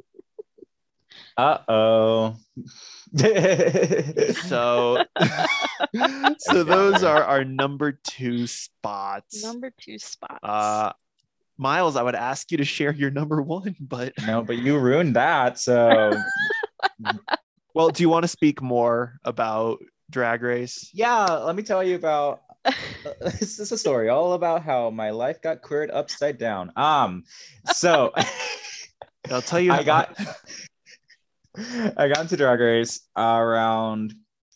Uh oh. (laughs) So so those are our number two spots. number two spots. Uh, Myles, I would ask you to share your number one, (laughs) but no, but you ruined that. So well, do you want to speak more about Drag Race? yeah, let me tell you about (laughs) this is a story all about how my life got queered upside down. Um, so (laughs) I'll tell you. I got I got into Drag Race around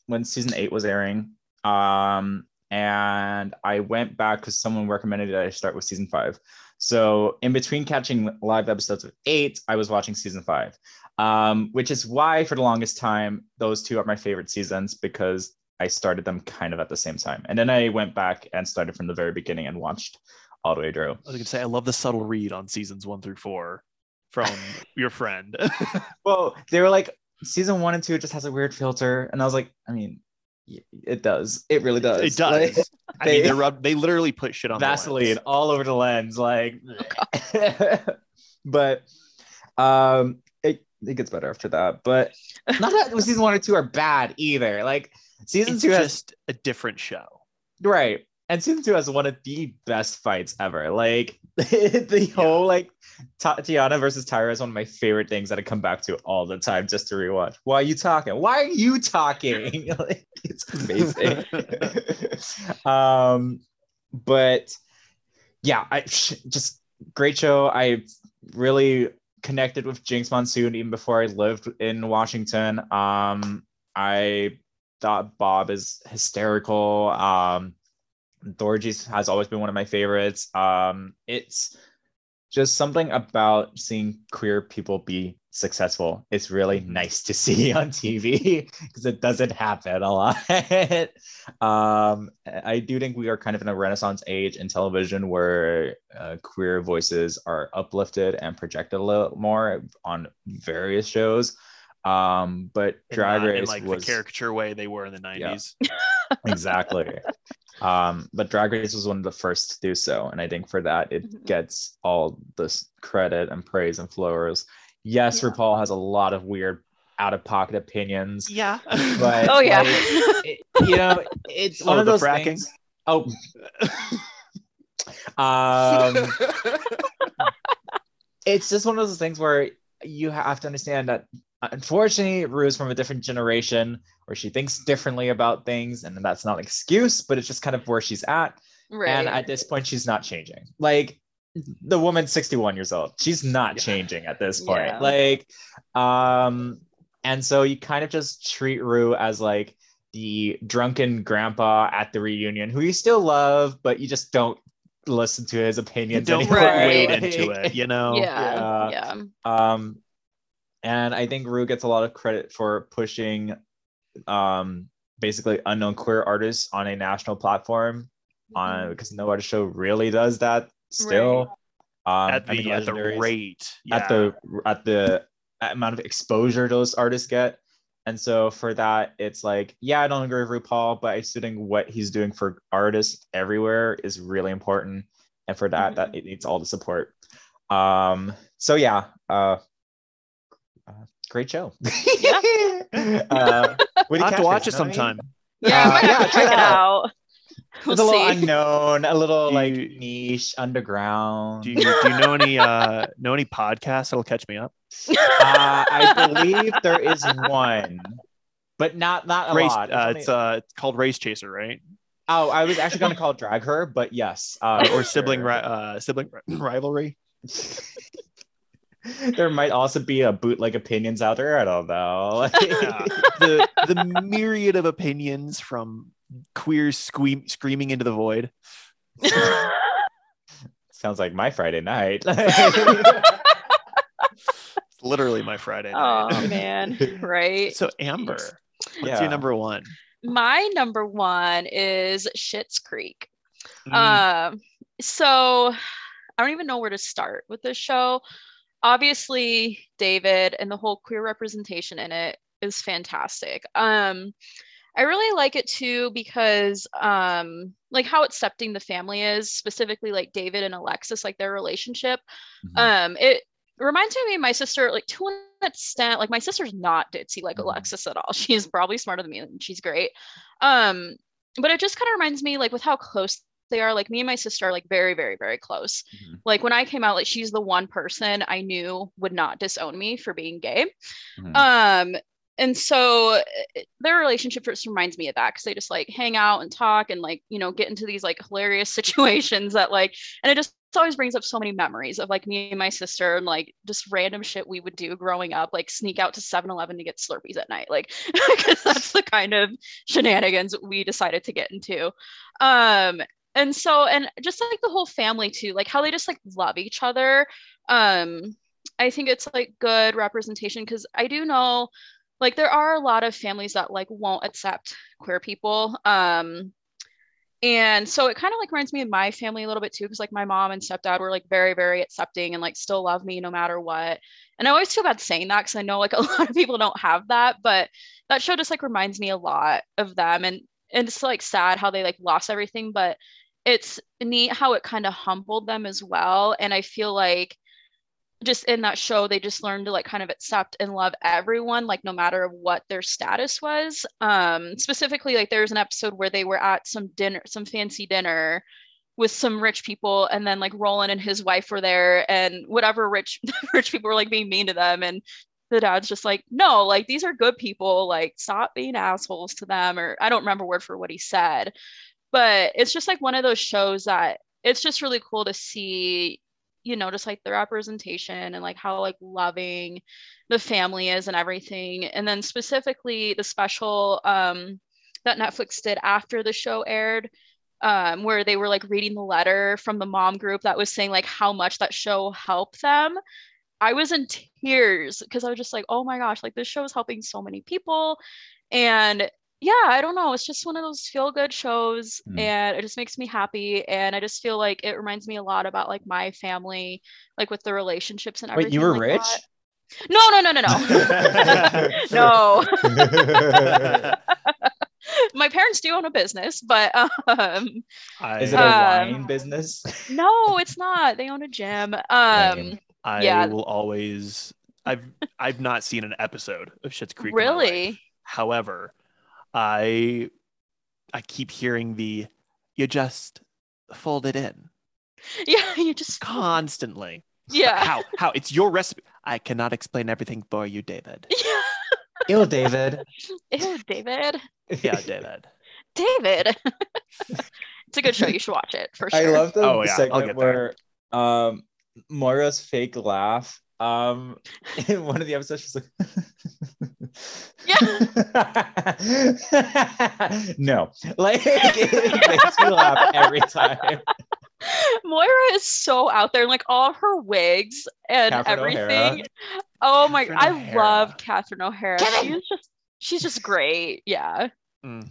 when season eight was airing. Um, and I went back because someone recommended that I start with season five. So in between catching live episodes of eight, I was watching season five. Um, which is why for the longest time, those two are my favorite seasons because I started them kind of at the same time. And then I went back and started from the very beginning and watched all the way through. I was gonna say I love the subtle read on seasons one through four from (laughs) your friend. (laughs) Well, they were like season one and two just has a weird filter, and I was like, I mean, it does. It really does. it does. Like, I mean, they- they rub. They literally put shit on the Vaseline all over the lens, like. (laughs) (laughs) but, um, it it gets better after that. But not that (laughs) season one or two are bad either. Like season It's two has just a different show. right. And season two has one of the best fights ever. Like (laughs) the whole like Ta- Tiana versus Tyra is one of my favorite things that I come back to all the time just to rewatch. Why are you talking? Why are you talking? (laughs) like it's amazing. (laughs) um, but yeah, I just great show. I really connected with Jinkx Monsoon even before I lived in Washington. Um, I thought Bob is hysterical. Um, Thorgy's has always been one of my favorites. Um, it's just something about seeing queer people be successful. It's really nice to (laughs) see on TV because (laughs) it doesn't happen a lot. (laughs) um, I do think we are kind of in a renaissance age in television where uh, queer voices are uplifted and projected a little more on various shows. Um, but Drag not in Race like was the caricature way they were in the 90s. exactly. Um, but Drag Race was one of the first to do so, and I think for that it Mhm. gets all this credit and praise and flowers. Yes, Yeah. RuPaul has a lot of weird, out of pocket opinions, Yeah. but Oh, yeah. like, it- you know, it's (laughs) one Oh, of the those fracking? things. Oh, (laughs) um, (laughs) it's just one of those things where you have to understand that unfortunately Ru's from a different generation where she thinks differently about things and that's not an excuse but it's just kind of where she's at right. and at this point she's not changing like the woman's 61 years old she's not Yeah. changing at this point Yeah. like um and so you kind of just treat Rue as like the drunken grandpa at the reunion who you still love but you just don't listen to his you opinions don't anymore. Right. (laughs) wade into it, you know? yeah, yeah. yeah. um and i think Ru gets a lot of credit for pushing um basically unknown queer artists on a national platform on because no other show really does that still. Um At the at the Legendaries- rate. at the at the amount of exposure those artists get. And so for that it's like yeah i don't agree with rupaul but i still think what he's doing for artists everywhere is really important. And for that that it needs all the support. Um so yeah uh great show (laughs) Yeah. uh Woody I'll have to watch it you I mean? sometime. Yeah, Uh, yeah, check check it it out. out. We'll it's a little see. unknown a little Do like niche underground Do you, do you know any uh know any podcasts that'll catch me up? uh, i believe there is one but not not a Race, lot uh, it's uh it's called Race Chaser, right? Oh, I was actually going to call it drag her, but yes. Uh, Or sibling ri- uh sibling ri- rivalry. (laughs) (laughs) there might also be a bootleg opinions out there. I don't know. Yeah. (laughs) the the myriad of opinions from queers squeam, screaming into the void. (laughs) Sounds like my Friday night. It's literally my Friday night. oh man, right? So Amber, what's Yeah. your number one? My number one is Schitt's Creek. Mm, Um, so I don't even know where to start with this show. Obviously, David and the whole queer representation in it is fantastic. Um, I really like it too because um like how accepting the family is, specifically like David and Alexis, like their relationship. Mhm. Um, it reminds me of my sister, like to an extent, like my sister's not ditzy like Mhm. Alexis at all. (laughs) She's probably smarter than me and she's great. Um, but it just kind of reminds me like with how close they are, like me and my sister are like very, very, very close. Mhm. Like when I came out, like she's the one person I knew would not disown me for being gay. Mhm. Um, and so uh, their relationship just reminds me of that because they just like hang out and talk and like you know get into these like hilarious (laughs) situations that like and it just always brings up so many memories of like me and my sister and like just random shit we would do growing up like sneak out to 7-eleven to get slurpees at night like (laughs) because that's the kind of shenanigans we decided to get into um and so and just like the whole family too like how they just like love each other um i think it's like good representation because i do know like there are a lot of families that like won't accept queer people um and so it kind of like reminds me of my family a little bit too because like my mom and stepdad were like very very accepting and like still love me no matter what and i always feel bad saying that because i know like (laughs) a lot of people don't have that but that show just like reminds me a lot of them and and it's like sad how they like lost everything but it's neat how it kind of humbled them as well and i feel like just in that show they just learned to like kind of accept and love everyone like no matter what their status was. Um specifically like there's an episode where they were at some dinner some fancy dinner with some rich people and then like Roland and his wife were there and whatever rich (laughs) rich people were like being mean to them and the dad's just like no like these are good people like stop being assholes to them or I don't remember word for what he said. But it's just like one of those shows that it's just really cool to see you know just like the representation and like how like loving the family is and everything. And then specifically the special um that netflix did after the show aired um where they were like reading the letter from the mom group that was saying like how much that show helped them i was in tears because i was just like oh my gosh like this show is helping so many people and yeah, I don't know. It's just one of those feel good shows Mm. and it just makes me happy. And I just feel like it reminds me a lot about like my family, like with the relationships and everything. Wait, you were like rich? that. No, no, no, no, no. (laughs) (laughs) no. (laughs) my parents do own a business, but um I, Is it a Um, wine business? no, it's not. They own a gym. Um. I yeah. will always. I've I've not seen an episode of Schitt's Creek. in my life. really? However, I I keep hearing the you just fold it in (laughs) Yeah, you just constantly. yeah. How how it's your recipe. I cannot explain everything for you, David. (laughs) Yeah. Ew, David. (laughs) Ew, David. Yeah, David. David. it's a good show. You should watch it for sure. I love the Oh, yeah, I'll segment where um Moira's fake laugh. Um (laughs) in one of the episodes she's like (laughs) no. Like (laughs) it makes me laugh every time. Moira is so out there, like all her wigs and Catherine everything. O'Hara. Oh my! Catherine I O'Hara. love Catherine O'Hara. Kevin! She's just she's just great. Yeah, Mm.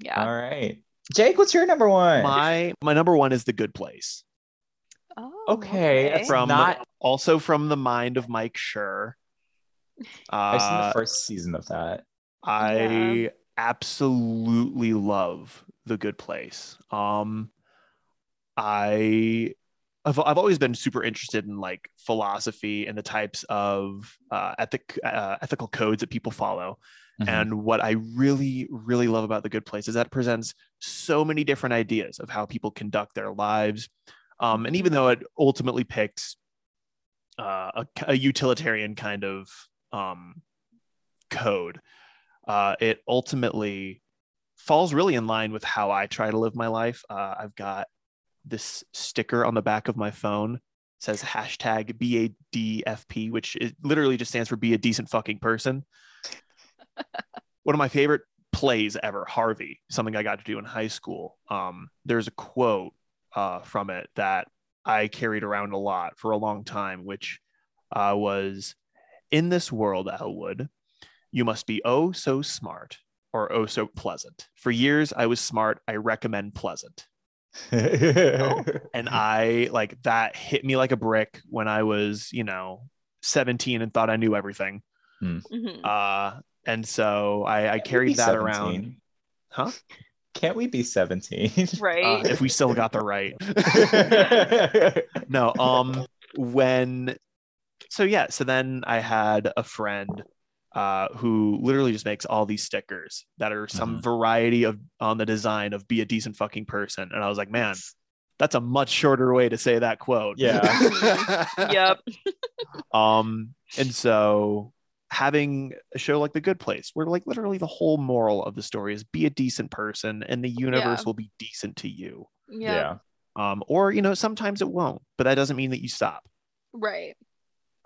yeah. All right. Jake, what's your number one? My my number one is the Good Place. Oh, Okay, that's From not also from the mind of Mike Schur. I've seen the Uh, first season of that. I Yeah. absolutely love The Good Place. Um, I I've, I've always been super interested in like philosophy and the types of uh, ethic uh, ethical codes that people follow. Mhm. And what I really, really love about The Good Place is that it presents so many different ideas of how people conduct their lives. Um, and even though it ultimately picks uh, a, a utilitarian kind of um, code, uh, it ultimately falls really in line with how I try to live my life. Uh, I've got this sticker on the back of my phone says hashtag BADFP, which is literally just stands for be a decent fucking person. (laughs) One of my favorite plays ever, Harvey, something I got to do in high school. Um, there's a quote uh, from it that I carried around a lot for a long time, which uh, was In this world, Elwood, you must be oh so smart or oh so pleasant. For years, I was smart. I recommend pleasant (laughs) and I like that hit me like a brick when I was, you know, 17 and thought I knew everything. Mhm. Uh, and so I, I Can't we be carried that around. Huh? Can't we be 17? (laughs) Right. Uh, if we still got the right. (laughs) No, um, when, so yeah, so then I had a friend uh, who literally just makes all these stickers that are some Mhm. variety of on the design of be a decent fucking person. And I was like, man, that's a much shorter way to say that quote. Yeah. (laughs) yep. um and so having a show like the good place where like literally the whole moral of the story is be a decent person and the universe Yeah. will be decent to you Yeah. yeah. um or you know sometimes it won't but that doesn't mean that you stop Right.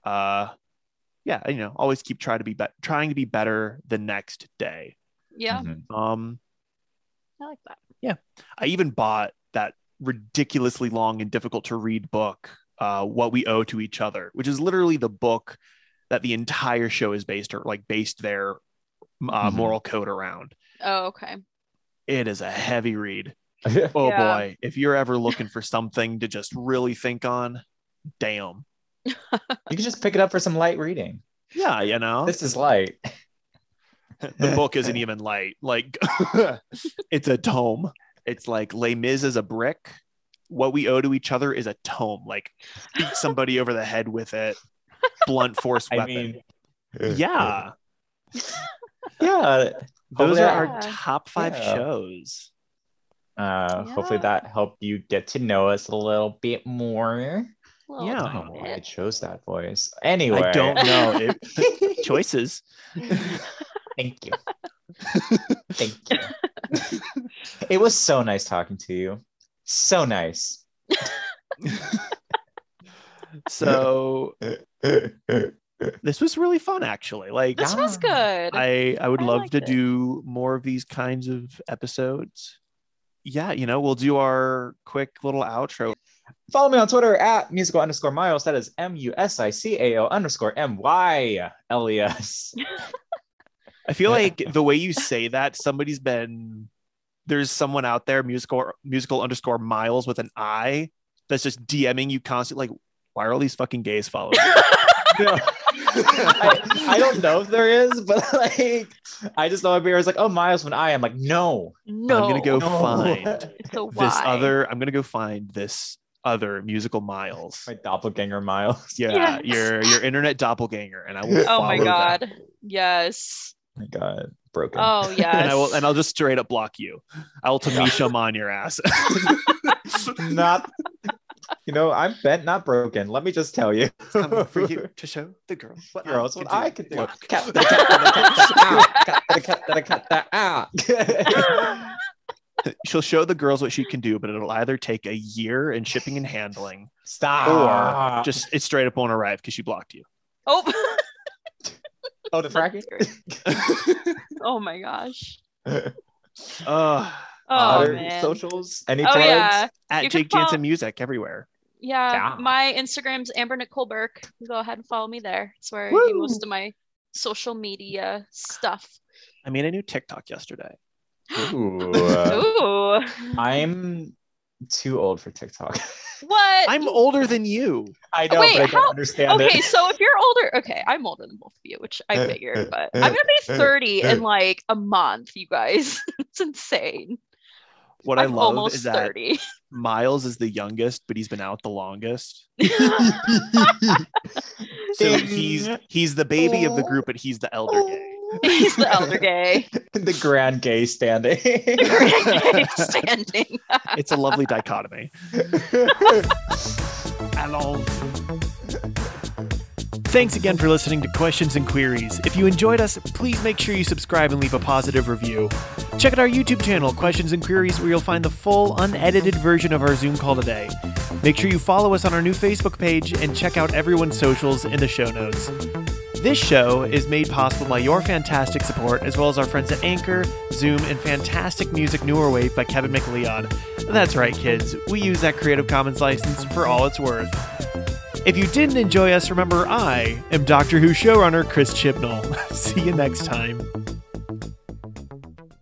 uh yeah you know always keep trying to be, be- trying to be better the next day Yeah. Mhm. um I like that. Yeah. I even bought that ridiculously long and difficult to read book uh what we owe to each other which is literally the book that the entire show is based or like based their uh, Mhm. moral code around. Oh, okay. it is a heavy read. (laughs) Oh Yeah. boy. If you're ever looking for something to just really think on damn. (laughs) You can just pick it up for some light reading. yeah you know? This is light. (laughs) the book isn't even light. Like it's a tome. It's like Les Mis is a brick. What we owe to each other is a tome. Like beat somebody over the head with it blunt force (laughs) I weapon mean, yeah yeah. those Hopefully are that- our top five Yeah. shows Uh, Hopefully that helped you get to know us a little bit more. Little Yeah. I don't know why I chose that voice. Anyway, i don't know (laughs) it, choices (laughs) Thank you. Thank you. it was so nice talking to you. So nice. So this was really fun, actually. Like This was ah. good. I I would I love to it. do more of these kinds of episodes. Yeah, you know, we'll do our quick little outro. Follow me on Twitter at musical underscore Myles. That is M U S I C A O underscore M Y L E S. I feel like the way you say that, somebody's been there's someone out there, musical musical underscore miles with an I that's just DMing you constantly like, why are all these fucking gays following? me?" (laughs) No. I, I don't know if there is, but like I just know everybody's like, oh Miles when I am like, no. no. I'm gonna go no. find (laughs) So this why? other. I'm gonna go find this other musical miles. My doppelganger Miles. Yeah, Yes. your your internet doppelganger, and I will. Oh my follow that. god. Yes. Oh my God, broken. Oh yes. (laughs) And I will, and I'll just straight up block you. I will Tamisha on your ass. not. You know, I'm bent, not broken. Let me just tell you. Coming for you to show the girls what Girls, what I can do. Cat, cat, cat, cat, ah. She'll show the girls what she can do, but it'll either take a year in shipping and handling, Stop. or just it straight up won't arrive because she blocked you. oh. oh the fracking. oh my gosh. Uh, Oh Other man. socials? Any Oh plugs? yeah. at You can Jake Jansen Music everywhere. Yeah. Yeah. My Instagram's Amber Nicole Burke. Go ahead and follow me there. It's where I Woo. do most of my social media stuff. I made a new TikTok yesterday. Ooh. (laughs) Ooh. I'm too old for TikTok. (laughs) What? I'm older than you. I know, Wait, but I don't how- understand Okay, it. so if you're older, okay, I'm older than both of you, which I figured, but I'm gonna be (laughs) 30 in like a month, you guys. it's insane. What I'm I love almost is that 30. Myles is the youngest, but he's been out the longest. (laughs) So he's he's the baby of the group, but he's the elder gay. (laughs) He's the elder gay. (laughs) the grand gay standing. Grand gay standing. It's a lovely dichotomy. Hello. Thanks again for listening to Questions and Queries. If you enjoyed us, please make sure you subscribe and leave a positive review. Check out our YouTube channel, Questions and Queries, where you'll find the full, unedited version of our Zoom call today. Make sure you follow us on our new Facebook page and check out everyone's socials in the show notes. This show is made possible by your fantastic support, as well as our friends at Anchor, Zoom, and fantastic music Newer Wave by Kevin MacLeod. That's right, kids. We use that Creative Commons license for all it's worth. If you didn't enjoy us, remember I am Doctor Who showrunner Chris Chibnall. (laughs) See you next time.